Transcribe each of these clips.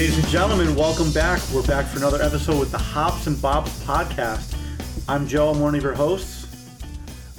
All right, ladies and gentlemen, welcome back. We're back for another episode with the Hops and Bops podcast. I'm Joe. I'm one of your hosts.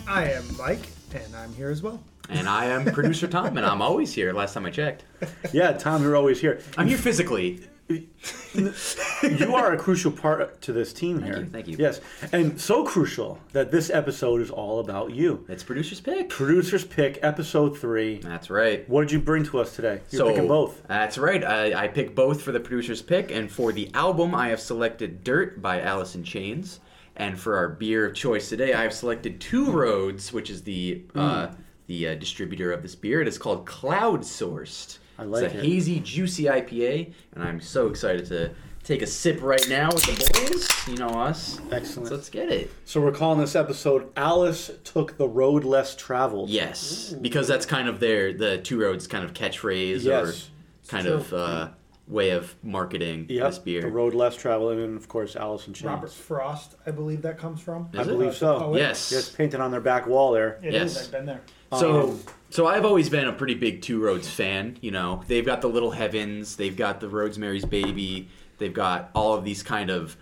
I am Mike, and I'm here as well. And I am producer Tom, and I'm always here. Last time I checked, Yeah, Tom, you're always here. I'm here physically. You are a crucial part to this team here. you, thank you. Yes, and so crucial that this episode is all about you. It's producer's pick. Producers pick episode three. That's right. What did you bring to us today? You're so picking both. That's right. I, I picked both for the producer's pick, and for the album, I have selected "Dirt" by Alice in Chains. And for our beer of choice today, I have selected Two Roads, which is the uh, the uh, distributor of this beer. It is called Cloud Sourced. I like it's a it. hazy, juicy IPA, and I'm so excited to take a sip right now with the boys. You know us. Excellent. So let's get it. So we're calling this episode "Alice Took the Road Less Traveled." Yes, because that's kind of their the two roads kind of catchphrase Yes. or kind true. of uh, way of marketing Yep. this beer. The road less traveled, and then of course Alice in Chains. Robert Frost, I believe that comes from. I it? believe so. poet. Yes. Painted on their back wall there. It is. Yes. I've been there. So Um, so I've always been a pretty big Two Roads fan. You know, they've got the Little Heavens, they've got the Rosemary's Baby, they've got all of these kind of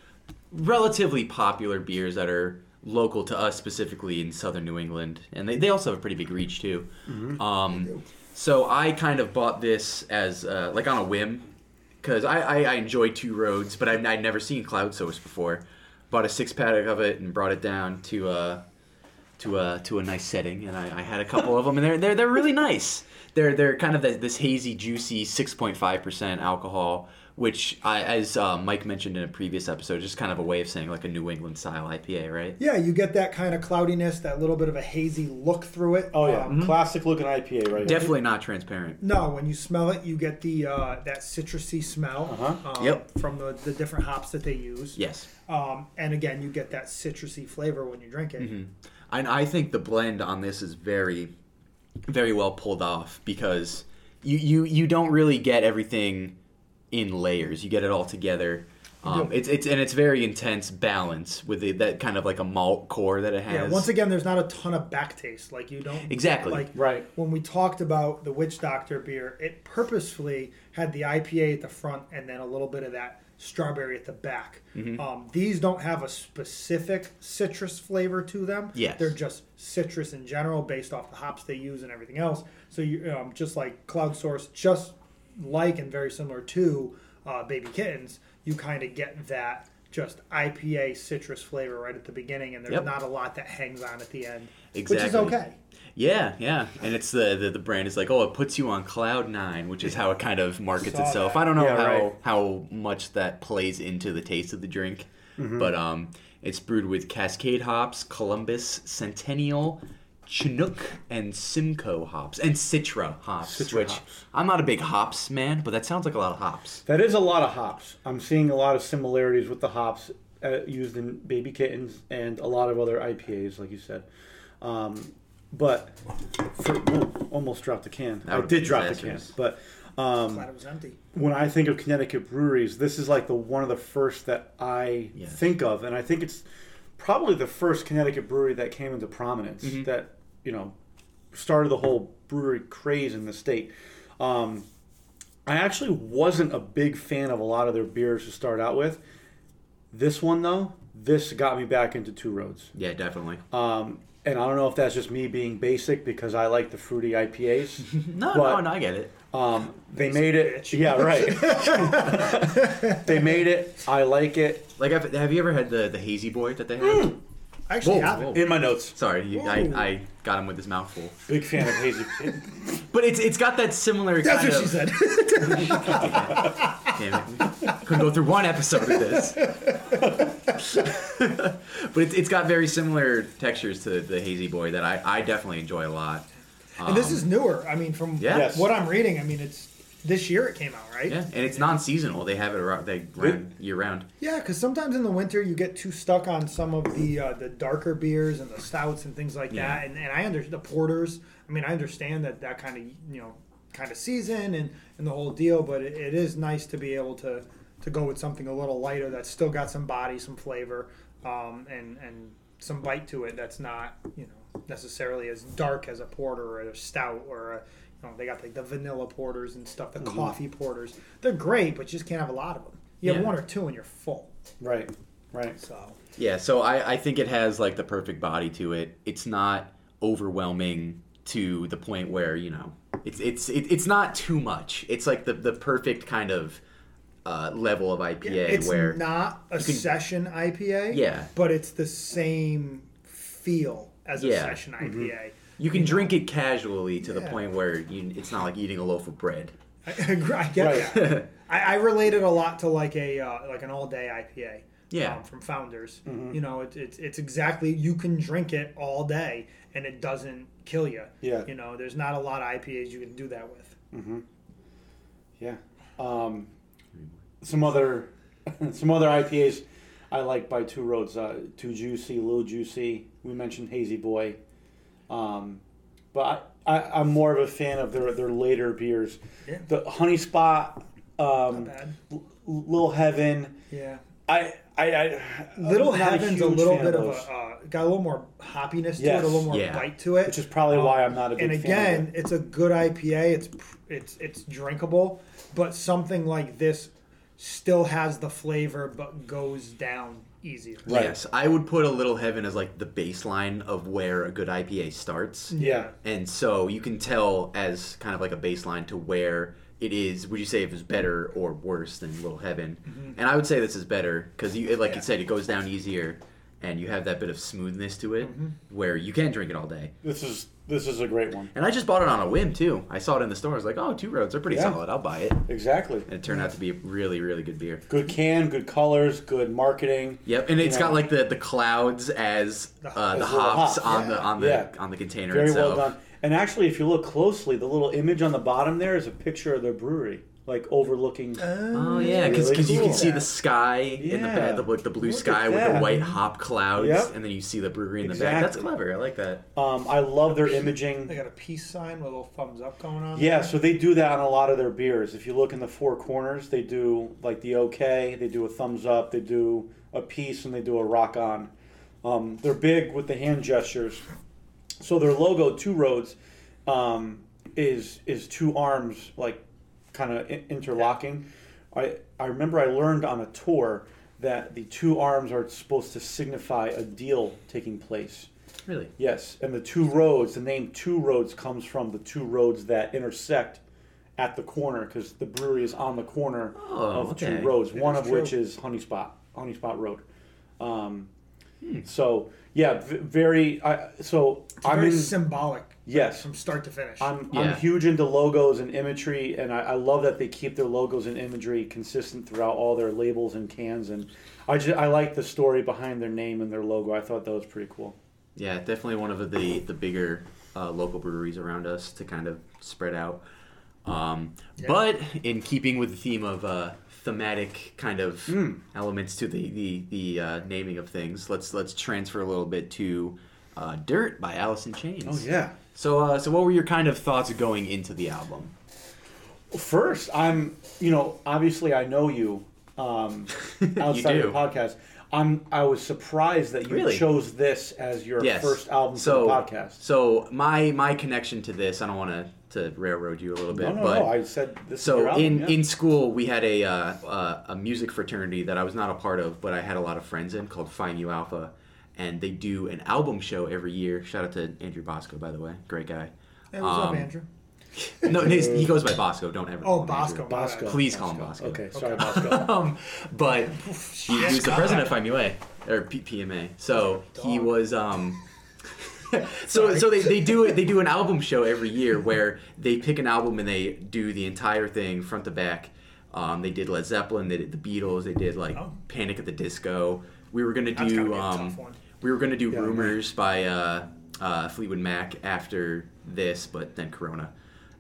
relatively popular beers that are local to us specifically in southern New England, and they, they also have a pretty big reach too. Um, so I kind of bought this as uh, like on a whim because I, I, I enjoy Two Roads, but I've, I'd never seen Cloud Source before. Bought a six pack of it and brought it down to uh, to a to a nice setting, and I, I had a couple of them, and they're they're they're really nice. They're they're kind of the, this hazy, juicy, six point five percent alcohol, which I, as uh, Mike mentioned in a previous episode, just kind of a way of saying like a New England style IPA, right? Yeah, you get that kind of cloudiness, that little bit of a hazy look through it. Oh yeah, Um, classic looking IPA right here. Definitely not transparent. no, when you smell it, you get the uh, that citrusy smell Uh-huh. um, Yep. from the, the different hops that they use. Yes, Um, and again, you get that citrusy flavor when you drink it. Mm-hmm. and I think the blend on this is very, very well pulled off because you you you don't really get everything in layers. You get it all together. Um, do. it's it's and it's very intense balance with the, that kind of like a malt core that it has. Yeah, once again, there's not a ton of back taste. Like you don't Exactly. like Right. when we talked about the Witch Doctor beer, it purposefully had the IPA at the front and then a little bit of that strawberry at the back. Mm-hmm. Um, these don't have a specific citrus flavor to them. Yes. they're just citrus in general, based off the hops they use and everything else. So you um, just like Cloud Source, just like and very similar to uh, Baby Kittens, you kind of get that. Just IPA citrus flavor right at the beginning, and there's Yep. not a lot that hangs on at the end, which is Exactly. okay. Yeah, yeah, and it's the, the the brand is like, oh, it puts you on cloud nine, which is how it kind of markets Saw itself. that. I don't know Yeah, how right. how much that plays into the taste of the drink, Mm-hmm. but um, it's brewed with Cascade hops, Columbus, Centennial, Chinook, and Simcoe hops, and Citra hops. Citra which hops. I'm not a big hops man, but that sounds like a lot of hops. That is a lot of hops. I'm seeing a lot of similarities with the hops uh, used in Baby Kittens and a lot of other IPAs, like you said. Um, but for, whoa, almost dropped the can. I did been drop the can, but um, Glad it was empty. when I think of Connecticut breweries, this is like the one of the first that I Yes. think of, and I think it's probably the first Connecticut brewery that came into prominence Mm-hmm. that you know started the whole brewery craze in the state. Um, I actually wasn't a big fan of a lot of their beers to start out with. This one though, this got me back into Two Roads. Yeah, definitely. Um, and I don't know if that's just me being basic because I like the fruity IPAs. No, but- no, no, I get it. Um, they made it. Yeah, right. they made it. I like it. Like, have, have you ever had the the hazy boy that they have? I actually Whoa, have it. In my notes, Sorry, you, I, I got him with his mouth full. big fan of hazy. But it's it's got that similar. That's kind what of, she said. Damn it. Couldn't go through one episode of this. but it's, it's got very similar textures to the Hazy Boy that I, I definitely enjoy a lot. and this is um, newer. I mean, from Yeah. Yes. what I'm reading, I mean, it's this year it came out, right? Yeah, and it's non-seasonal. They have it around, they run year round. Yeah, because sometimes in the winter you get too stuck on some of the uh, the darker beers and the stouts and things like Yeah. that. And, and I understand the porters. I mean, I understand that that kind of you know kind of season and, and the whole deal. But it, it is nice to be able to to go with something a little lighter that's still got some body, some flavor, um, and and some bite to it. That's not you know necessarily as dark as a porter or a stout or a You know, they got like the vanilla porters and stuff, Mm-hmm. the coffee porters. They're great, but you just can't have a lot of them. You have Yeah. one or two and you're full. Right. Right. So Yeah, so I, I think it has like the perfect body to it. It's not overwhelming to the point where you know it's it's it, it's not too much. It's like the the perfect kind of uh, level of IPA it's where not a can- session IPA. Yeah. But it's the same feel as a Yeah. session IPA. You can drink it casually to the point where you, it's not like eating a loaf of bread. I, I get Right. that. I, I relate it a lot to like a uh, like an all day IPA. Yeah. Um, from Founders, Mm-hmm. you know, it, it's it's exactly you can drink it all day and it doesn't kill you. Yeah. You know, there's not a lot of IPAs you can do that with. Yeah. Um, some other some other IPAs I like by Two Roads. Uh, Two Juicy, Little Juicy. We mentioned Hazy Boy. Um, but I, I, I'm more of a fan of their their later beers. Yeah. The Honey Spot, um, L- Little Heaven. Yeah. I, I, I Little Heaven's a huge little bit of those, a uh, got a little more hoppiness to it, a little more Yeah. bite to it. which is probably why I'm not a big and fan. of again, it. it's a good IPA. It's it's it's drinkable, but something like this still has the flavor, but goes down easier. Right. Yes, I would put a Little Heaven as like the baseline of where a good IPA starts. yeah. And so you can tell as kind of like a baseline to where it is. Would you say if it's better or worse than Little Heaven? Mm-hmm. And I would say this is better because you, like Yeah. you said, it goes down easier, and you have that bit of smoothness to it where you can drink it all day. This is this is a great one. And I just bought it on a whim too. I saw it in the store. I was like, oh, two roads are pretty Yeah. solid. I'll buy it. Exactly. And it turned out to be a really, really good beer. Good can, good colors, good marketing. Yep, and it's You got like the, the clouds as The- uh, the hops hops, on the on the Yeah. on the container Very itself. well done. And actually, if you look closely, the little image on the bottom there is a picture of their brewery, like overlooking. Oh yeah, because really you can see the sky in the Yeah. back, the, like the blue Look sky with the white hop clouds, Yep. and then you see the brewery in the back. That's clever. I like that. Um, I love their imaging. They got a peace sign with a little thumbs up going on. Yeah, there. so they do that on a lot of their beers. If you look in the four corners, they do like the OK, they do a thumbs up, they do a peace, and they do a rock on. Um, they're big with the hand gestures. So their logo, Two Roads, um, is is two arms like kind of interlocking. I I remember I learned on a tour that the two arms are supposed to signify a deal taking place. Really? Yes, and the two roads, the name Two Roads comes from the two roads that intersect at the corner because the brewery is on the corner Oh, of okay. two roads, one of which is Honey Spot, Honey Spot Road. Um, Hmm. So yeah, v- very. I, so I'm very in. symbolic Yes, from start to finish. I'm, Yeah. I'm huge into logos and imagery, and I, I love that they keep their logos and imagery consistent throughout all their labels and cans. And I just I like the story behind their name and their logo. I thought that was pretty cool. Yeah, definitely one of the the bigger uh, local breweries around us to kind of spread out. Um, Yeah. But in keeping with the theme of uh, thematic kind of Mm. elements to the the, the uh, naming of things, let's let's transfer a little bit to uh, "Dirt" by Alice in Chains. Oh yeah. So, uh, so what were your kind of thoughts going into the album? First, I'm, you know, obviously I know you um, outside do. of the podcast. I'm, I was surprised that you Really? chose this as your Yes. first album so, for the podcast. So my my connection to this, I don't want to to railroad you a little bit, No, no, but no. I said this. is so album, in yeah. in school we had a uh, uh, a music fraternity that I was not a part of, but I had a lot of friends in called Phi Mu Alpha, and they do an album show every year. Shout out to Andrew Bosco, by the way, great guy. hey, what's up, um, Andrew? No, his, he goes by Bosco. Don't ever. Oh, call him Andrew. Bosco. Bosco. Please call him Bosco. Okay, sorry, Bosco. Um, but he, he was the president of Phi or P- PMA. So he was. Um, so so they, they do it. They do an album show every year where they pick an album and they do the entire thing front to back. Um, they did Led Zeppelin. They did the Beatles. They did like Oh. Panic at the Disco. We were gonna That's gotta do. be a Um, tough one. We were gonna do Yeah. Rumors by uh, uh, Fleetwood Mac after this, but then Corona,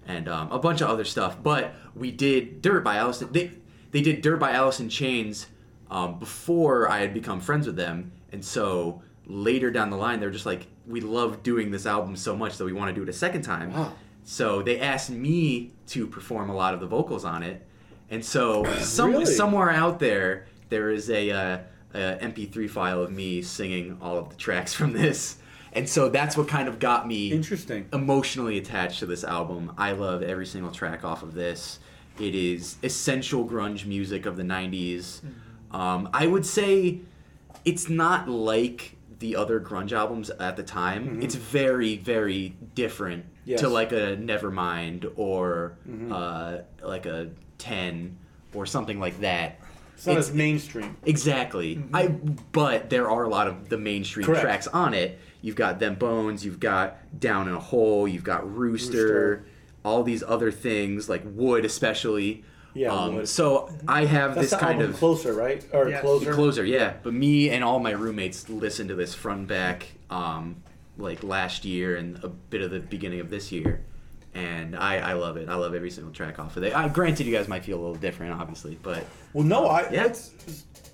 and um, a bunch of other stuff. But we did Dirt by Alice. They they did Dirt by in Chains um, before I had become friends with them, and so later down the line, they're just like, we love doing this album so much that we want to do it a second time. Wow. So they asked me to perform a lot of the vocals on it, and so some Really? somewhere out there there is a, uh, a MP3 file of me singing all of the tracks from this, and so that's what kind of got me Interesting. emotionally attached to this album. I love every single track off of this. It is essential grunge music of the 90s. Um, I would say it's not like the other grunge albums at the time. It's very, very different Yes. to like a Nevermind or uh, like a 10 or something like that. It's not It's- as mainstream. Exactly. I but there are a lot of the mainstream Correct. tracks on it. You've got Them Bones, you've got Down in a Hole, you've got Rooster, Rooster. all these other things like Wood especially. Yeah, Um, Wood. so I have That's this the kind album of closer, right? Or Yes. closer. closer, yeah. But me and all my roommates listened to this front and back um, like last year and a bit of the beginning of this year. And I, I love it. I love every single track off of it. I, granted, you guys might feel a little different, obviously, but Well, no, I. Yeah. It's,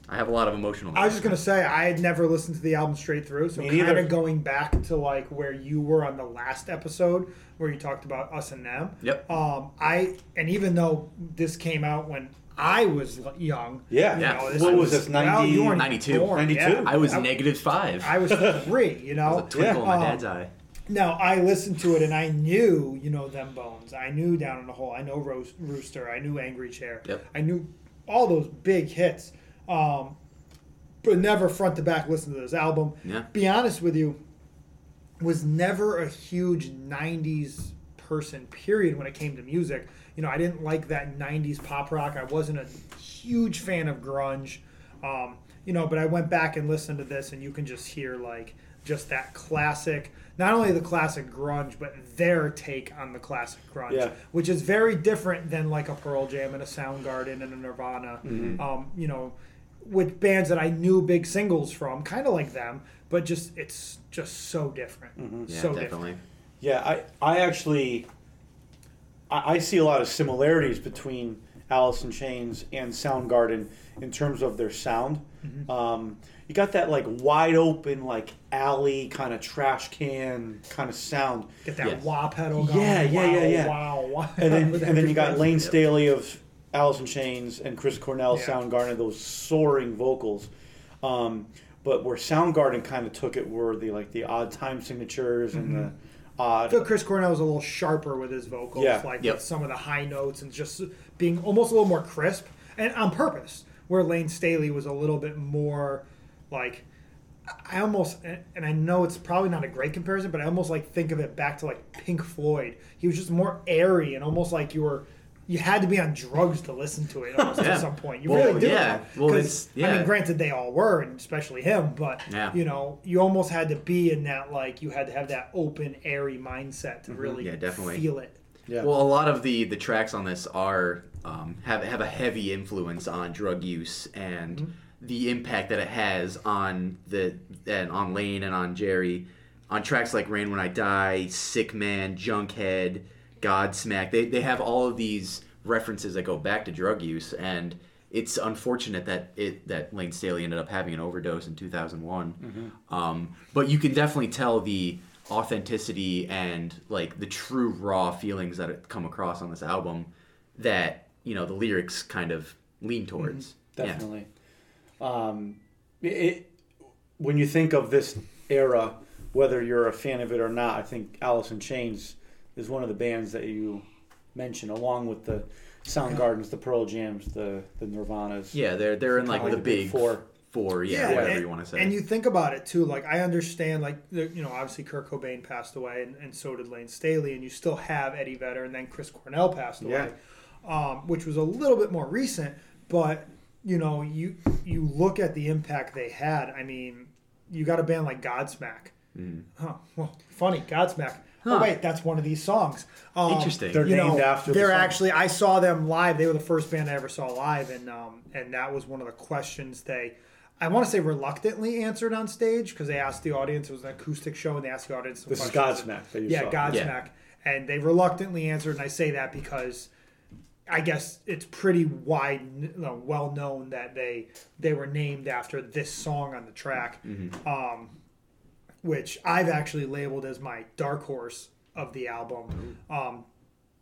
I have a lot of emotional. I was just gonna say I had never listened to the album straight through, so Me kind of going back to like where you were on the last episode where you talked about us and them. Yep. Um, I and even though this came out when I was young, Yeah. you Yeah. know, What was this, 90 you weren't 92. born, 92? yeah. I was I, negative five. I was three, you know. a twinkle in my dad's eye. Now I listened to it and I knew, you know, them bones. I knew Down in the Hole. I know Rooster. I knew Angry Chair. Yep. I knew all those big hits, um, but never front to back listen to this album. Yeah. Be honest with you, was never a huge '90s person. Period. When it came to music, you know, I didn't like that '90s pop rock. I wasn't a huge fan of grunge. Um, you know, but I went back and listened to this, and you can just hear like just that classic. Not only the classic grunge, but their take on the classic grunge, Yeah. which is very different than like a Pearl Jam and a Soundgarden and a Nirvana. Mm-hmm. Um, you know, with bands that I knew big singles from, kind of like them, but just it's just so different. Mm-hmm. Yeah, so definitely. different. Yeah, I, I actually, I, I see a lot of similarities between Alice in Chains and Soundgarden in terms of their sound. Mm-hmm. Um, you got that like wide open, like alley kind of trash can kind of sound, Get that Yes. wah pedal going. Yeah, yeah, wow, yeah, yeah. Wow, wow. and then and then you got. Layne Staley of Alice in Chains and Chris Cornell Yeah. Soundgarden, those soaring vocals. Um, but where Soundgarden kind of took it were the like the odd time signatures and the odd. I feel Chris Cornell was a little sharper with his vocals, Yeah. like Yep. with some of the high notes and just being almost a little more crisp and on purpose. Where Layne Staley was a little bit more like I almost and I know it's probably not a great comparison, but I almost like think of it back to like Pink Floyd. He was just more airy and almost like you were you had to be on drugs to listen to it almost Yeah. at some point. You Well, really did. yeah. Well, 'Cause, it's- I mean, granted they all were, and especially him, but Yeah. you know, you almost had to be in that like you had to have that open, airy mindset to really Mm-hmm. Yeah, definitely. feel it. yeah. Well, a lot of the the tracks on this are um, have have a heavy influence on drug use and Mm-hmm. The impact that it has on the and on Layne and on Jerry. On tracks like Rain When I Die, Sick Man, Junkhead, Godsmack, they they have all of these references that go back to drug use and it's unfortunate that it that Layne Staley ended up having an overdose in 2001. Um, but you can definitely tell the authenticity and like the true raw feelings that it come across on this album that you know the lyrics kind of lean towards. Yeah. Definitely. Um, it, when you think of this era, whether you're a fan of it or not, I think Alice in Chains is one of the bands that you mention, along with the Soundgardens, the Pearl Jams, the the Nirvanas. Yeah, they're they're in like Kinda the big four. four, yeah, whatever and, you want to say. And you think about it too, like I understand, like the, you know, obviously Kurt Cobain passed away, and, and so did Layne Staley, and you still have Eddie Vedder, and then Chris Cornell passed away, um, which was a little bit more recent. But you know, you you look at the impact they had. I mean, you got a band like Godsmack. Huh. Well, funny, Godsmack. Oh wait, that's one of these songs. Um, Interesting. They're you named know, after the They're song. actually. I saw them live. They were the first band I ever saw live, and um, and that was one of the questions they. I want to say reluctantly answered on stage because they asked the audience. It was an acoustic show, and they asked the audience. Some This is. Godsmack that you Yeah, saw. Godsmack, and they reluctantly answered. And I say that because I guess it's pretty wide, you know, well known that they they were named after this song on the track, um, which I've actually labeled as my dark horse of the album, um,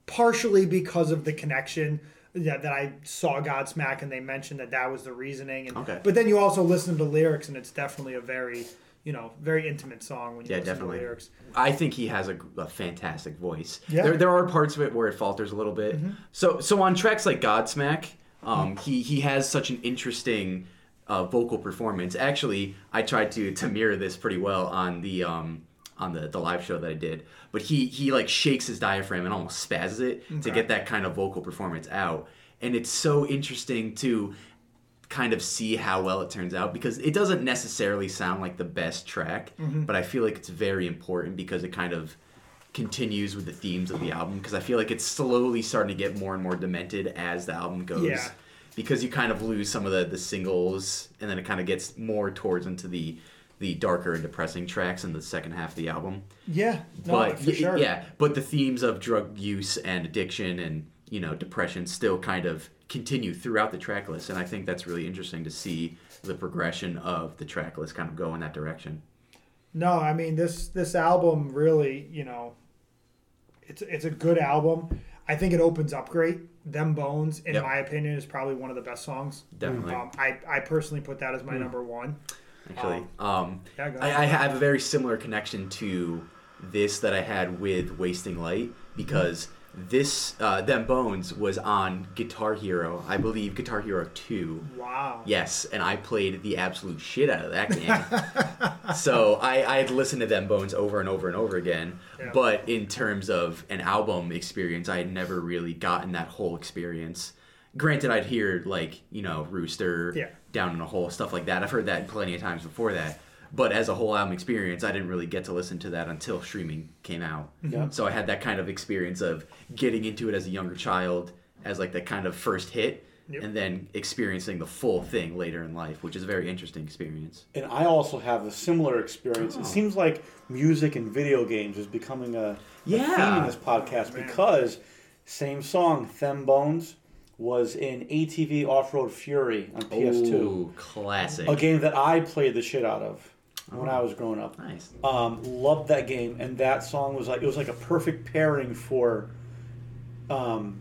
partially because of the connection that, that I saw Godsmack and they mentioned that that was the reasoning. And, Okay. But then you also listen to lyrics and it's definitely a very you know, very intimate song when you Yeah, listen definitely. to the lyrics. I think he has a, a fantastic voice. Yeah. Mm-hmm. There, there are parts of it where it falters a little bit. So, so on tracks like Godsmack, um, he he has such an interesting uh, vocal performance. Actually, I tried to to mirror this pretty well on the um, on the, the live show that I did. But he he like shakes his diaphragm and almost spazzes it to get that kind of vocal performance out. And it's so interesting to kind of see how well it turns out because it doesn't necessarily sound like the best track, Mm-hmm. but I feel like it's very important because it kind of continues with the themes of the album because I feel like it's slowly starting to get more and more demented as the album goes. Yeah. Because you kind of lose some of the, the singles and then it kind of gets more towards into the the darker and depressing tracks in the second half of the album. Yeah, no, but for sure. yeah, but the themes of drug use and addiction and you know depression still kind of continue throughout the track list, and I think that's really interesting to see the progression of the track list kind of go in that direction. No, I mean this this album really, you know, it's it's a good album. I think it opens up great. Them Bones, in Yep. my opinion, is probably one of the best songs. Definitely. Um, I I personally put that as my number one. Actually, um, yeah, I. I have a very similar connection to this that I had with Wasting Light because this uh, them bones was on Guitar Hero, I believe Guitar Hero two. Wow. Yes, and I played the absolute shit out of that game. so I, I had listened to them bones over and over and over again. Yeah. But in terms of an album experience, I had never really gotten that whole experience. Granted, I'd hear like you know Rooster, Yeah. Down in a Hole, stuff like that. I've heard that plenty of times before that. But as a whole album experience, I didn't really get to listen to that until streaming came out. Yeah. So I had that kind of experience of getting into it as a younger child, as like that kind of first hit, Yep. and then experiencing the full thing later in life, which is a very interesting experience. And I also have a similar experience. Oh. It seems like music and video games is becoming a, a Yeah. theme in this podcast oh, man. because same song, Them Bones, was in ATV Off Road Fury on PS2. Ooh, classic. A game that I played the shit out of when. I was growing up. Nice. Um, loved that game, and that song was like it was like a perfect pairing for um,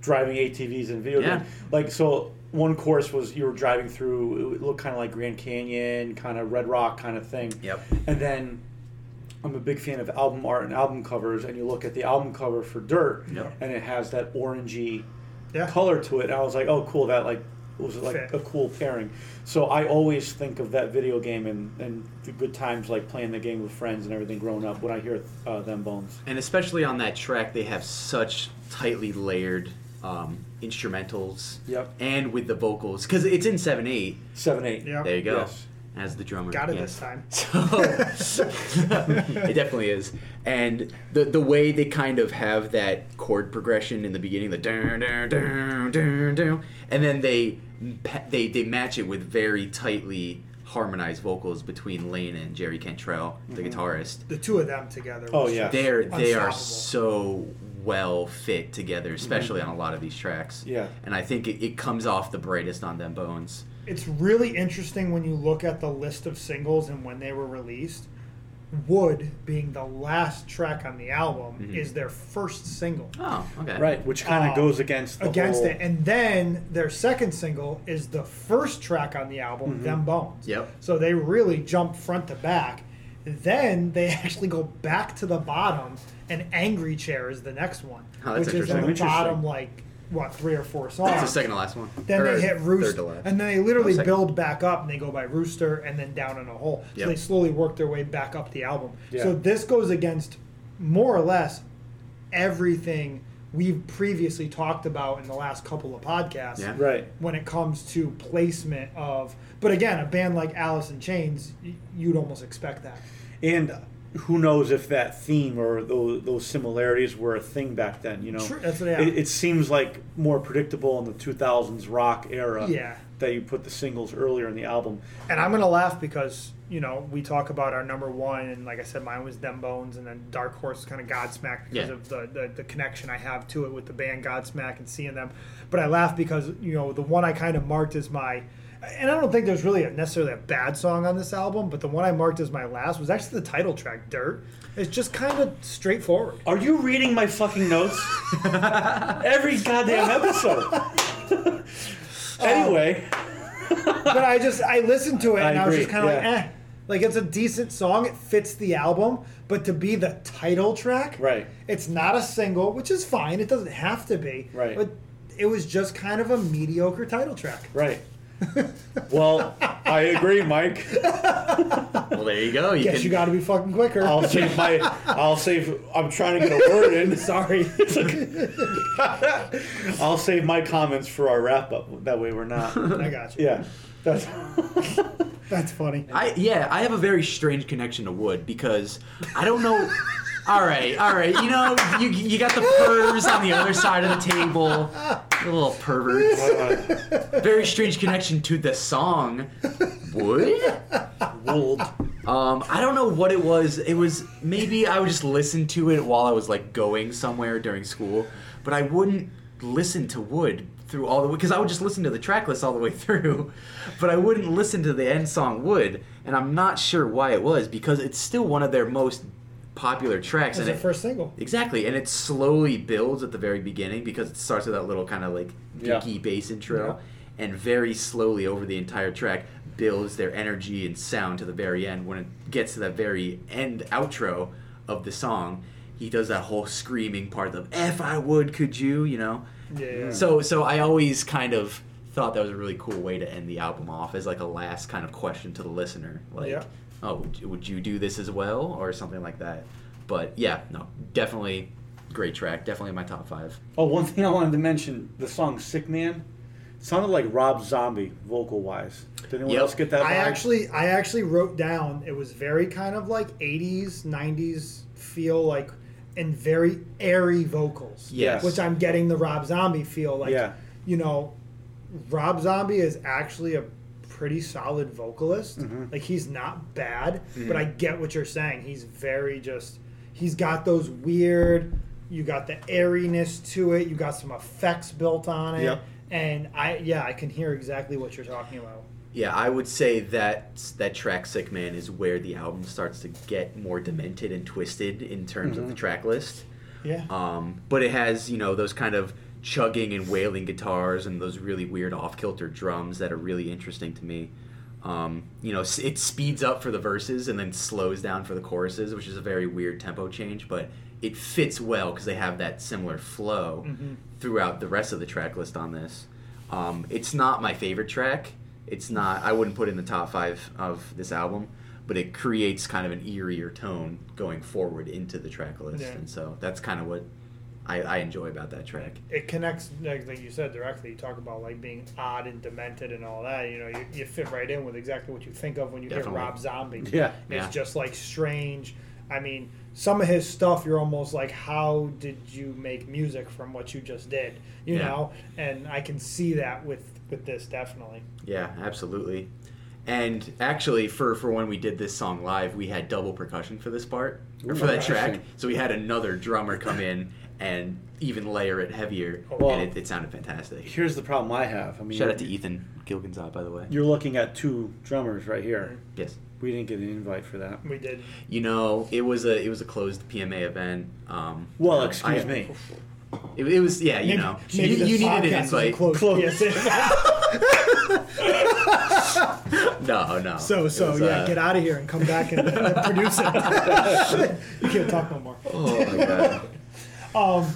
driving ATVs and video Yeah. games. Like so, one course was you were driving through. It looked kind of like Grand Canyon, kind of Red Rock kind of thing. Yep. And then I'm a big fan of album art and album covers, and you look at the album cover for Dirt, Yep. and it has that orangey Yeah. color to it. And I was like, oh, cool. That like was like Fit. a cool pairing. So I always think of that video game and and the good times like playing the game with friends and everything growing up when I hear uh, them bones. And especially on that track, they have such tightly layered um, instrumentals. Yep. And with the vocals, because it's in seven eight. Seven eight. Yeah. There you go. Yes. As the drummer. Got it yes. this time. So it definitely is, and the the way they kind of have that chord progression in the beginning, the dun dun dun dun dun, and then they pa- they they match it with very tightly harmonized vocals between Layne and Jerry Cantrell, the mm-hmm. guitarist. The two of them together. Oh, yeah. They're they are so well fit together, especially mm-hmm. on a lot of these tracks. Yeah. and I think it, it comes off the brightest on them bones. It's really interesting when you look at the list of singles and when they were released. Wood being the last track on the album Mhm. is their first single Oh, okay. Right, which kind of Um, goes against the against whole, it, and then their second single is the first track on the album, Mm-hmm. "Them Bones." Yep. So they really jump front to back. Then they actually go back to the bottom, and "Angry Chair" is the next one, Oh, that's which is in the bottom like what three or four songs. It's the second to last one. Then Or they hit Third Rooster, to last. and then they literally Oh, second. build back up, and they go by Rooster, and then down in a hole. So Yep. they slowly work their way back up the album. Yeah. So this goes against more or less everything we've previously talked about in the last couple of podcasts. Yeah. right. When it comes to placement of, but again, a band like Alice in Chains, you'd almost expect that. And who knows if that theme or those, those similarities were a thing back then? You know, True, that's what- yeah. it, it seems like more predictable in the 2000s rock era. Yeah. That you put the singles earlier in the album. And I'm gonna laugh because you know we talk about our number one, and like I said, mine was Them Bones, and then Dark Horse kind of Godsmack because Yeah. of the, the the connection I have to it with the band Godsmack and seeing them. But I laugh because you know the one I kind of marked as my, and I don't think there's really a, necessarily a bad song on this album, but the one I marked as my last was actually the title track, Dirt. It's just kind of straightforward. Are you reading my fucking notes? Every goddamn episode. anyway, but I just I listened to it I and I was just kind of yeah. like, eh. Like it's a decent song. It fits the album, but to be the title track, Right. It's not a single, which is fine. It doesn't have to be. Right. But it was just kind of a mediocre title track. Right. Well, I agree, Mike. Well, there you go. You Guess can, you got to be fucking quicker. I'll save my. I'll save. I'm trying to get a word in. Sorry. I'll save my comments for our wrap up. That way we're not. I got you. Yeah. That's. That's funny. I yeah, I have a very strange connection to wood because I don't know. All right, all right. You know, you you got the pervs on the other side of the table, the little perverts. Very strange connection to the song wood. Wold. Um, I don't know what it was. It was maybe I would just listen to it while I was like going somewhere during school, but I wouldn't listen to Wood through all the way because I would just listen to the track list all the way through, but I wouldn't listen to the end song Wood, and I'm not sure why it was because it's still one of their most popular tracks, That's and the it, first single. Exactly, and it slowly builds at the very beginning because it starts with that little kind of like Yeah. geeky bass intro, and very slowly over the entire track builds their energy and sound to the very end. When it gets to that very end outro of the song, he does that whole screaming part of "If I would, could you?" You know. Yeah, yeah. Hmm. So so I always kind of thought that was a really cool way to end the album off as like a last kind of question to the listener, like, Yeah. "Oh, would you, do this as well?" or something like that. But yeah, no, definitely great track. Definitely in my top five. Oh, one thing I wanted to mention: the song "Sick Man" sounded like Rob Zombie vocal wise. Did anyone Yep. else get that? I actually, I actually wrote down. It was very kind of like '80s, '90s feel, like, and very airy vocals. Yes. which I'm getting the Rob Zombie feel. Like, Yeah. you know, Rob Zombie is actually a pretty solid vocalist. Mm-hmm. Like, he's not bad, but I get what you're saying. He's very just. He's got those weird. You got the airiness to it. You got some effects built on it. Yep. And I, yeah, I can hear exactly what you're talking about. Yeah, I would say that that track "Sick Man" is where the album starts to get more demented and twisted in terms of the track list. Yeah. Um, but it has, you know, those kind of chugging and wailing guitars and those really weird off kilter drums that are really interesting to me. Um, you know, it speeds up for the verses and then slows down for the choruses, which is a very weird tempo change, but it fits well because they have that similar flow throughout the rest of the track list on this. Um, it's not my favorite track. It's not, I wouldn't put it in the top five of this album, but it creates kind of an eerier tone going forward into the track list. Yeah. And so that's kind of what I, I enjoy about that track. it connects like, like you said directly you talk about like being odd and demented and all that you know you, you fit right in with exactly what you think of when you Definitely. hear rob zombie Yeah. it's Yeah. just like strange i mean some of his stuff you're almost like how did you make music from what you just did you Yeah. know and i can see that with with this definitely Yeah, absolutely. And actually, for, for when we did this song live, we had double percussion for this part, or for that track. So we had another drummer come in and even layer it heavier, Well- and it, it sounded fantastic. Here's the problem I have. I mean, Shout out to Ethan Gilganzot, by the way. You're looking at two drummers right here. Yes. We didn't get an invite for that. we did You know, it was a it was a closed PMA event. Um, Well, excuse I- me. It, it was yeah, you maybe, know, maybe you, you needed an podcast is a invite. closed Close. PSA. No, no. so so was, yeah uh, get out of here and come back and, and produce it you can't talk no more Oh my god. Um,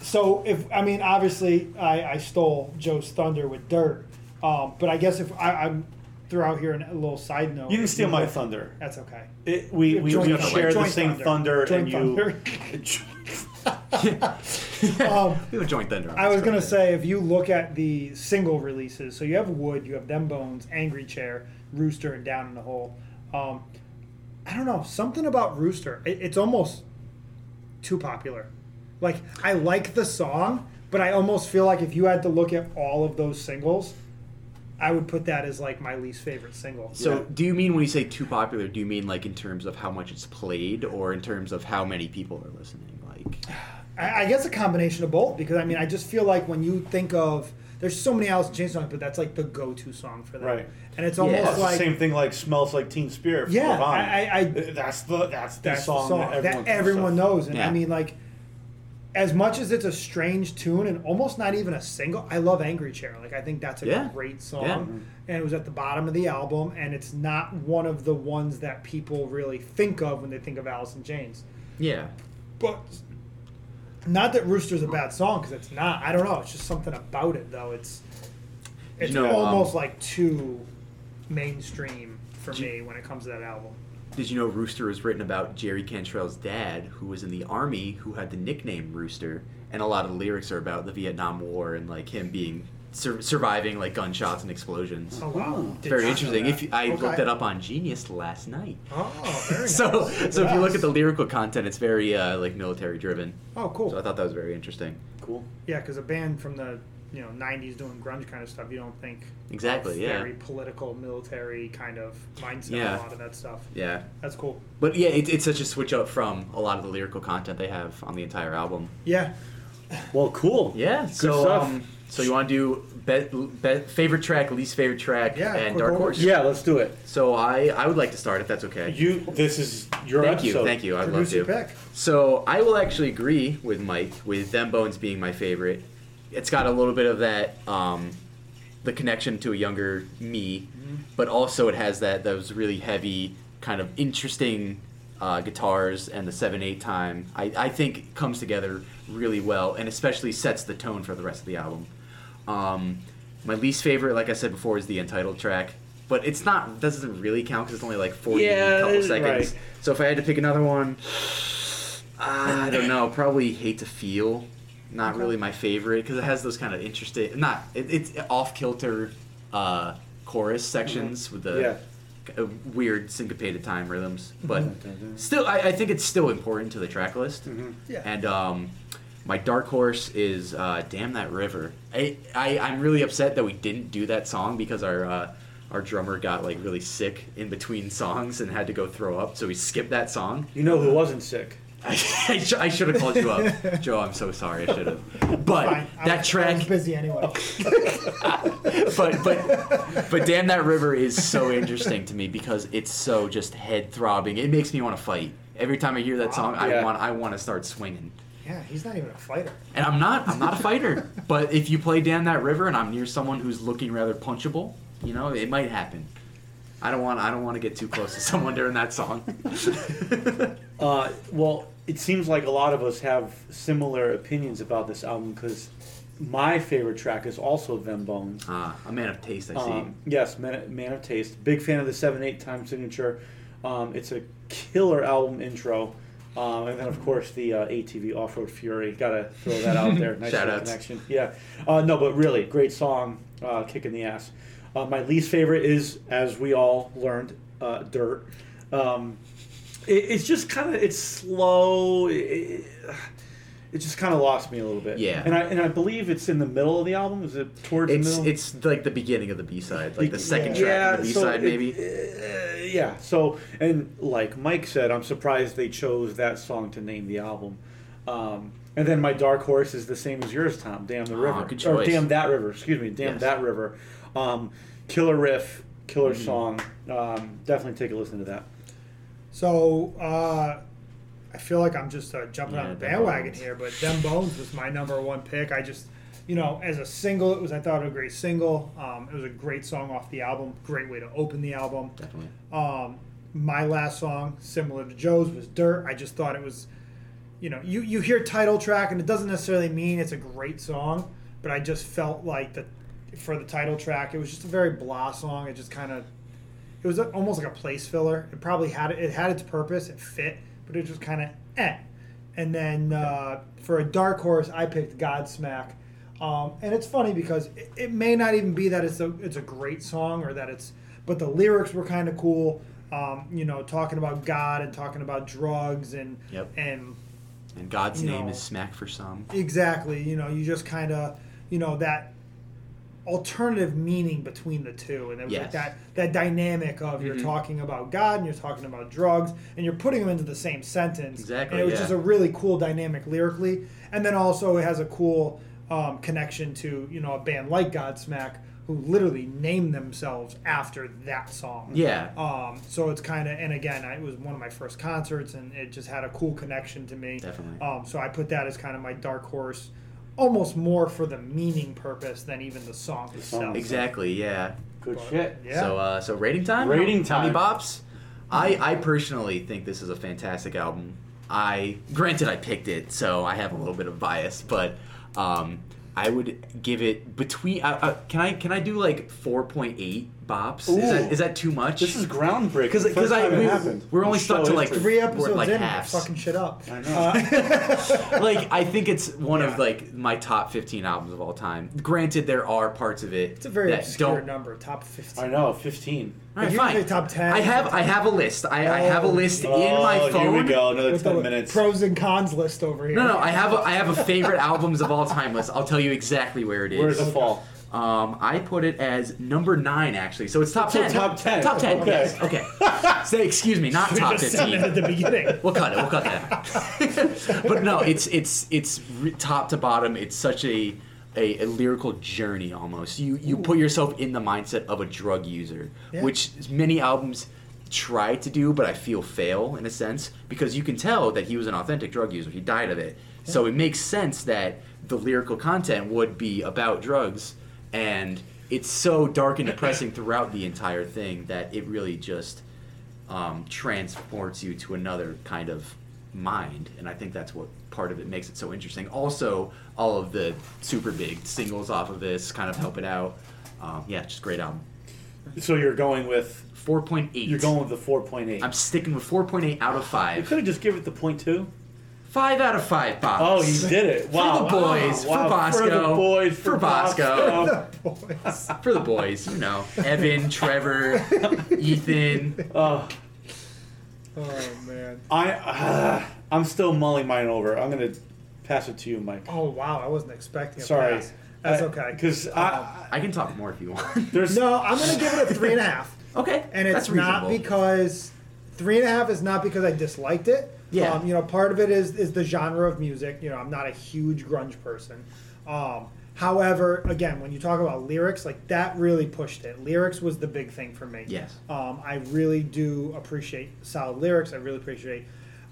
so if I mean, obviously, I, I stole Joe's thunder with dirt, um, but I guess if I, I'm throw out here a little side note, You didn't steal if my thunder. That's okay. It, we we, we thunder. share the same thunder, Joint and you. thunder. Um, we have a joint thunder. I was gonna say if you look at the single releases, so you have Wood, you have Them Bones, Angry Chair, Rooster, and Down in the Hole. Um, I don't know something about Rooster. It, it's almost too popular. Like I like the song, but I almost feel like if you had to look at all of those singles, I would put that as like my least favorite single. So, Yeah. do you mean when you say too popular? Do you mean like in terms of how much it's played, or in terms of how many people are listening? Like, I, I guess a combination of both because I mean I just feel like when you think of there's so many Alice in Chains songs, but that's like the go-to song for them, Right. And it's almost That's like the same thing like smells like Teen Spirit. from Yeah, I- I- I- that's the that's the that's song, the song that that everyone, everyone knows, and I mean like as much as it's a strange tune and almost not even a single, I love Angry Chair. Like I think that's a Yeah. great song. Yeah. And it was at the bottom of the album, and it's not one of the ones that people really think of when they think of Alice in Chains. Yeah. But not that Rooster's a bad song because it's not. I don't know. It's just something about it though. It's it's You know, almost um, like too mainstream for me when it comes to that album. Did you know Rooster was written about Jerry Cantrell's dad, who was in the army, who had the nickname Rooster, and a lot of the lyrics are about the Vietnam War and like him being sur- surviving like gunshots and explosions. Oh wow! Did Very interesting. If you, I Okay. looked that up on Genius last night. Oh, very So, nice. so if you look at the lyrical content, it's very uh, like military driven. oh cool. So I thought that was very interesting. Cool. Yeah, because a band from the you know '90s doing grunge kind of stuff, you don't think Exactly, yeah. very political, military kind of mindset. Yeah. A lot of that stuff. Yeah, That's cool. but yeah, it, it's such a switch up from a lot of the lyrical content they have on the entire album. Yeah. Well, cool. Yeah. Good so, stuff. um, so you want to do bet, bet, favorite track, least favorite track, Yeah, and dark order. horse? Yeah, let's do it. So I I would like to start if that's okay. You. This is your thank episode. you, thank you. I'd love Produce to. your pick. So I will actually agree with Mike with Them Bones being my favorite. It's got a little bit of that, um, the connection to a younger me, but also it has that those really heavy, kind of interesting uh, guitars and the seven eight time. I, I think comes together really well and especially sets the tone for the rest of the album. Um, my least favorite, like I said before, is the entitled track. But it's not doesn't really count because it's only like forty Yeah, couple right. seconds. So if I had to pick another one, I don't know. Probably hate to feel. Not really my favorite because it has those kind of interesting, not it, it's off kilter uh, chorus sections with the Yeah. uh, weird syncopated time rhythms. But still, I, I think it's still important to the track list. Yeah. And um, my dark horse is uh, "Dam That River." I, I I'm really upset that we didn't do that song because our uh, our drummer got like really sick in between songs and had to go throw up, so we skipped that song. You know who wasn't sick? I, I, sh- I should have called you up, Joe. I'm so sorry. I should have. But Fine. That was- I track, was busy anyway. but but but Dam That River is so interesting to me because it's so just head throbbing. It makes me want to fight every time I hear that song. I Yeah. want I want to start swinging. Yeah, he's not even a fighter. And I'm not I'm not a fighter. but if you play down that river and I'm near someone who's looking rather punchable, you know it might happen. I don't want I don't want to get too close to someone during that song. Uh, well, it seems like a lot of us have similar opinions about this album because my favorite track is also Them Bones. Ah, a man of taste, I see. Um, yes, man, man of Taste. Big fan of the seven eight time signature. Um, it's a killer album intro. Um, and then of course the uh, ATV Off Road Fury. Gotta throw that out there. Nice Shout connection. Yeah. Uh, no, but really great song. Uh, kick in the ass. Uh, my least favorite is, as we all learned, uh, Dirt. Um, it, it's just kind of it's slow. It, it, it just kind of lost me a little bit. Yeah. And I and I believe it's in the middle of the album. Is it towards It's the middle? it's like the beginning of the B side, like the second Yeah. track of the B so side, it- maybe. uh, yeah. So, and like Mike said, I'm surprised they chose that song to name the album. Um, and then my dark horse is the same as yours, Tom. Damn the Aw, river, good or choice. Dam That River. Excuse me, damn Yes. that river. Um, killer riff, killer Mm-hmm. song. Um, definitely take a listen to that. So uh, I feel like I'm just uh, jumping Yeah, on the bandwagon Bones. here, but Them Bones was my number one pick. I just, you know, as a single, it was I thought it was a great single. Um, it was a great song off the album. Great way to open the album. Definitely. Um, my last song, similar to Joe's, was Dirt. I just thought it was, you know, you, you hear title track and it doesn't necessarily mean it's a great song, but I just felt like that for the title track, it was just a very blah song. It just kind of, it was almost like a place filler. It probably had it had its purpose, it fit, but it just kind of eh. And then uh, for a dark horse, I picked Godsmack. Um, and it's funny because it, it may not even be that it's a it's a great song or that it's, but the lyrics were kind of cool. Um, you know, talking about God and talking about drugs and Yep. and And God's name know. is smack for some. exactly, you know, you just kind of, you know, that alternative meaning between the two, and it was like that that dynamic of you're Mhm. talking about God and you're talking about drugs, and you're putting them into the same sentence. Exactly, And it was yeah. just a really cool dynamic lyrically, and then also it has a cool um, connection to you know a band like Godsmack, who literally named themselves after that song. Yeah. Um, so it's kind of, and again, I, it was one of my first concerts, and it just had a cool connection to me. Definitely. Um, so I put that as kind of my dark horse, almost more for the meaning purpose than even the song song itself. Exactly. Yeah. Good But, shit. Yeah. So uh, so rating time. Rating How many time. bops? I I personally think this is a fantastic album. I granted I picked it, so I have a little bit of bias, but um, I would give it between. Uh, uh, can I can I do like four point eight bops? Is that is that too much? This is groundbreaking. because First I time we, happened. we're only In stuck to like history. Three we're episodes like in, halves. fucking shit up. I know. like I think it's one Yeah. of like my top fifteen albums of all time. Granted, there are parts of it It's a very that obscure don't. number, top 15. I know. Fifteen. All right, you fine. top 10, I have I have a list. I, I have a Oh, list in oh, my phone. Here we go. Another With ten the minutes. pros and cons list over here. No, no, I have a, I have a favorite albums of all time list. I'll tell you exactly where it is. Where does it fall? Um, I put it as number nine actually, so it's top So ten. top 10. Top ten. Okay. Yes. Okay. Say excuse me, not top just said that fifteen. at the beginning. We'll cut it. We'll cut that. but no, it's it's it's re- top to bottom. It's such a, a a lyrical journey almost. You you put yourself in the mindset of a drug user, Yeah. which many albums try to do, but I feel fail in a sense because you can tell that he was an authentic drug user. He died of it, so it makes sense that the lyrical content would be about drugs, and it's so dark and depressing throughout the entire thing that it really just um, transports you to another kind of mind, and I think that's what part of it makes it so interesting. Also, all of the super big singles off of this kind of help it out. Um, yeah, just great album. So you're going with Four point eight. you're going with the four point eight. I'm sticking with four point eight out of 5 You could have just given it the point two. Five out of five. Box. Oh, you did it! Wow. the boys, wow. for Bosco, For the boys. For, Bosco. for Bosco. Bosco. Boys. For the boys, you know, Evan, Trevor, Ethan. Oh, Oh, man. I uh, I'm still mulling mine over. I'm gonna pass it to you, Mike. Oh, wow. I wasn't expecting a Sorry. pass. That's okay. Because I I can talk more if you want. there's No, I'm going to give it a three and a half. okay, And it's that's not because three and a half is not because I disliked it. Yeah. Um, you know, part of it is is the genre of music. You know, I'm not a huge grunge person. Um, however, again, when you talk about lyrics, like that really pushed it. Lyrics was the big thing for me. Yes. Um, I really do appreciate solid lyrics. I really appreciate.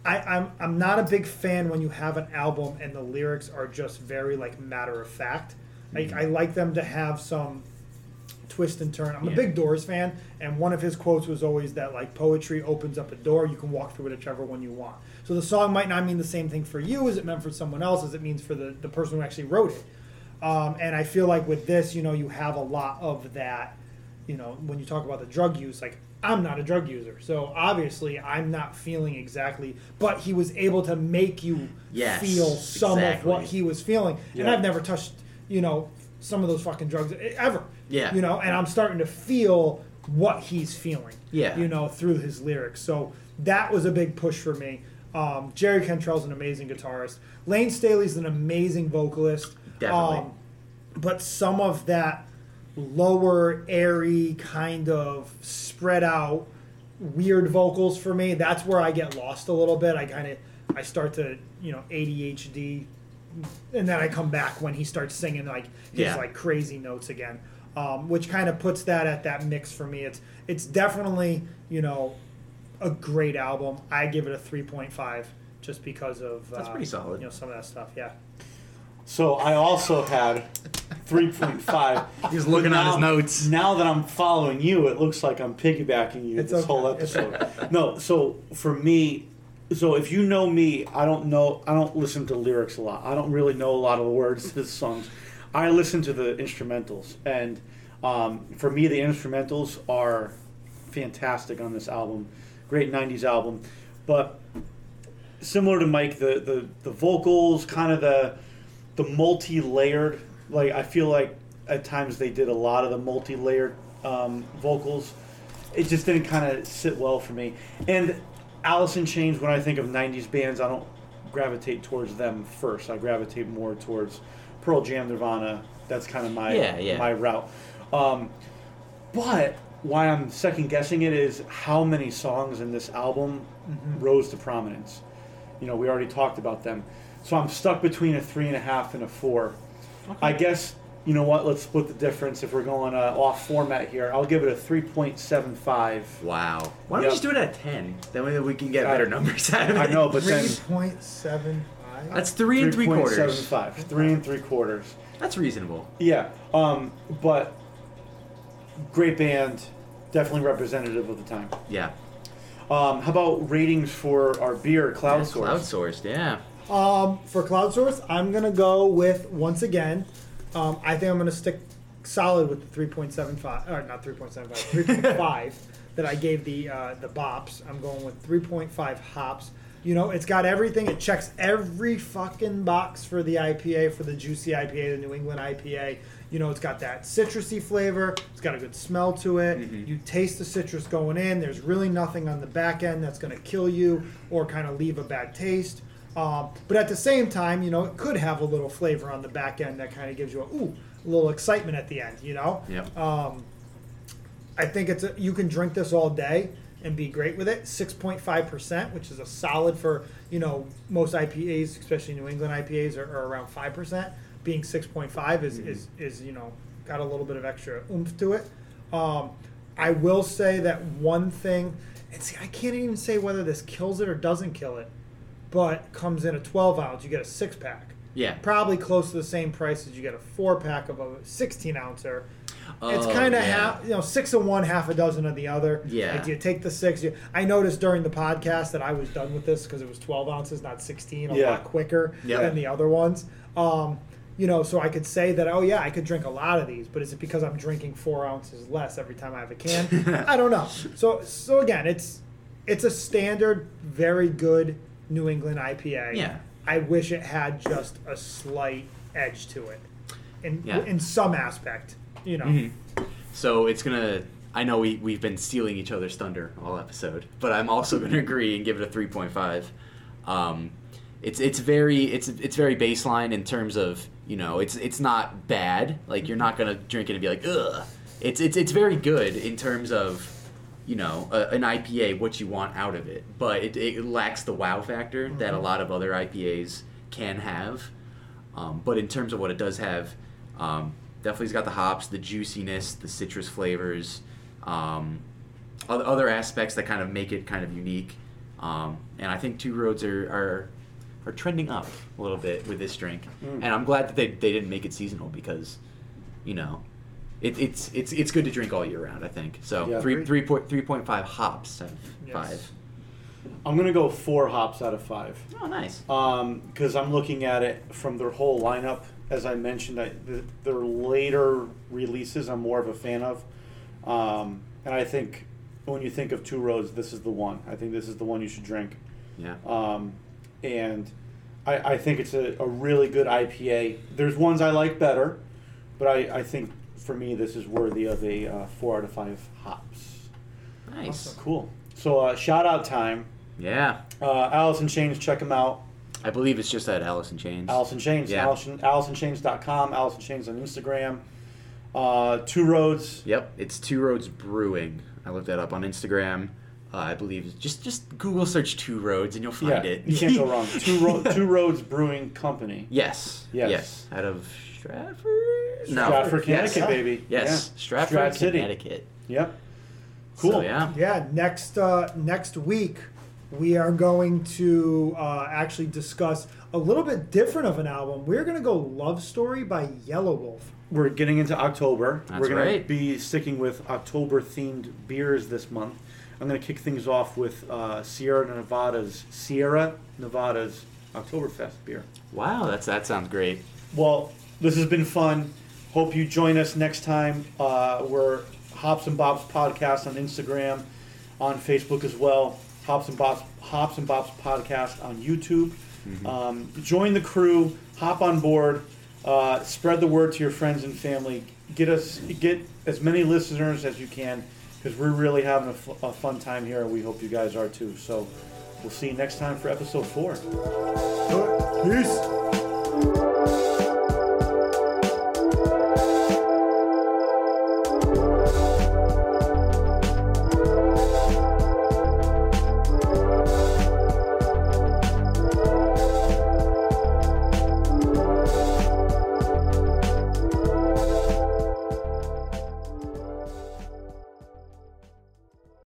I, I'm I'm not a big fan when you have an album and the lyrics are just very like matter of fact. Like I like them to have some twist and turn. I'm a big Doors fan, and one of his quotes was always that like poetry opens up a door. You can walk through it whichever one you want. So the song might not mean the same thing for you as it meant for someone else as it means for the, the person who actually wrote it. Um, and I feel like with this, you know, you have a lot of that. You know, when you talk about the drug use, like I'm not a drug user, so obviously I'm not feeling exactly. But he was able to make you Yes, feel some of what he was feeling. And I've never touched, you know, some of those fucking drugs ever. Yeah. You know, and I'm starting to feel what he's feeling. Yeah. You know, through his lyrics. So that was a big push for me. Um, Jerry Cantrell's an amazing guitarist. Layne Staley's an amazing vocalist. Definitely. Um, but some of that lower, airy, kind of spread out, weird vocals for me, that's where I get lost a little bit. I kind of, I start to, you know, ADHD, and then I come back when he starts singing like his Yeah. like crazy notes again, um, which kind of puts that at that mix for me. It's it's definitely you know a great album. I give it a three point five just because of That's uh, pretty solid. You know some of that stuff. Yeah. so I also had three point five. He's looking at his notes. Now that I'm following you, it looks like I'm piggybacking you It's this okay. whole It's episode. no, so for me, so if you know me, I don't know. I don't listen to lyrics a lot. I don't really know a lot of the words to the songs. I listen to the instrumentals, and um, for me, the instrumentals are fantastic on this album. Great '90s album, but similar to Mike, the the, the vocals, kind of the the multi-layered. Like I feel like at times they did a lot of the multi-layered um, vocals. It just didn't kind of sit well for me. Alice in Chains, when I think of '90s bands, I don't gravitate towards them first. I gravitate more towards Pearl Jam, Nirvana. That's kind of my yeah, yeah. my route. Um, but why I'm second guessing it is how many songs in this album mm-hmm. rose to prominence. You know, we already talked about them. So I'm stuck between a three and a half and a four. Okay. I guess you know what? Let's split the difference if we're going uh, off format here. I'll give it a 3.75. Wow. Why don't yep. we just do it at 10? Then we can get better numbers out of it. I know, but 3.75. That's three, and three quarters. Seven five. Three and three quarters. That's reasonable. Yeah. Um, but great band, definitely representative of the time. Yeah. Um, how about ratings for our beer, Cloud Source? Cloud Source, yeah. Um, for Cloud Source, I'm gonna go with once again. Um, I think I'm gonna stick solid with the 3.75 or not 3.75, 3.5 that I gave the uh, the bops. I'm going with 3.5 hops. You know, it's got everything. It checks every fucking box for the IPA, for the juicy IPA, the New England IPA. You know, it's got that citrusy flavor. It's got a good smell to it. You taste the citrus going in. There's really nothing on the back end that's going to kill you or kind of leave a bad taste. Um, but at the same time, you know, it could have a little flavor on the back end that kind of gives you a ooh, a little excitement at the end. You know. Yep. Um, I think it's a, you can drink this all day and be great with it. Six point five percent, which is a solid for you know most IPAs, especially New England IPAs, are, are around five percent. Being six point five is, is is you know got a little bit of extra oomph to it. Um, I will say that one thing, and see, I can't even say whether this kills it or doesn't kill it, but comes in a twelve ounce, you get a six pack. Yeah. Probably close to the same price as you get a four pack of a sixteen ouncer it's Oh, kind of yeah. half, you know, six of one, half a dozen of the other. Yeah. Like you take the six. You, I noticed during the podcast that I was done with this because it was 12 ounces, not 16, a Yeah. lot quicker than the other ones. Um, you know, so I could say that, oh yeah, I could drink a lot of these, but is it because I'm drinking four ounces less every time I have a can? I don't know. So, so again, it's it's a standard, very good New England IPA. Yeah. I wish it had just a slight edge to it, in in some aspect. You know. Mhm. So it's gonna. I know we we've been stealing each other's thunder all episode, but I'm also gonna agree and give it a 3.5. Um, it's it's very it's it's very baseline in terms of you know it's it's not bad. Like you're not gonna drink it and be like ugh. It's it's it's very good in terms of you know a, an IPA what you want out of it, but it, it lacks the wow factor that a lot of other IPAs can have. Um, but in terms of what it does have, um, definitely has got the hops, the juiciness, the citrus flavors, um, other, other aspects that kind of make it kind of unique. Um, and I think Two Roads are, are are trending up a little bit with this drink. Mm. And I'm glad that they, they didn't make it seasonal because, you know, it, it's it's it's good to drink all year round. I think so. Yeah. Three three point three point five hops out of Yes. five. I'm gonna go four hops out of five. Oh, nice. because I'm looking at it from their whole lineup. As I mentioned, I, the, their later releases I'm more of a fan of, um, and I think when you think of Two Roads, this is the one. I think this is the one you should drink, Yeah. um, and I, I think it's a, a really good IPA. There's ones I like better, but I, I think for me this is worthy of a uh, four out of five hops. Nice. Awesome. Cool. So uh, shout out time. Yeah. Uh, Alice in Chains, check them out. I believe it's just at Alice in Chains. Alice in Chains. Yeah. Allison, AliceInChains.com. Allison Chains on Instagram. Uh, Two Roads. Yep, it's Two Roads Brewing. I looked that up on Instagram. Uh, I believe just just Google search Two Roads and you'll Yeah, find it. you can't go wrong. Two, Ro- Two Roads Brewing Company. yes, Yes. yes, out of Stratford. Stratford, yes. Connecticut, baby. Yes, Yeah. Stratford, Strat City. Connecticut. Yep. Cool. So, yeah. Yeah, next uh, next week we are going to uh, actually discuss a little bit different of an album. We're going to go "Love Story" by Yelawolf. We're getting into October. That's We're going right. to be sticking with October themed beers this month. I'm going to kick things off with uh, Sierra Nevada's Sierra Nevada's Oktoberfest beer. Wow, that's that sounds great. Well, this has been fun. Hope you join us next time. Uh, we're Hops and Bops podcast on Instagram, on Facebook as well. Hops and Bops Hops and Bops podcast on YouTube. Um, join the crew. Hop on board. Uh, spread the word to your friends and family. Get us get as many listeners as you can because we're really having a, a fun time here, and we hope you guys are too. So we'll see you next time for episode four. Peace.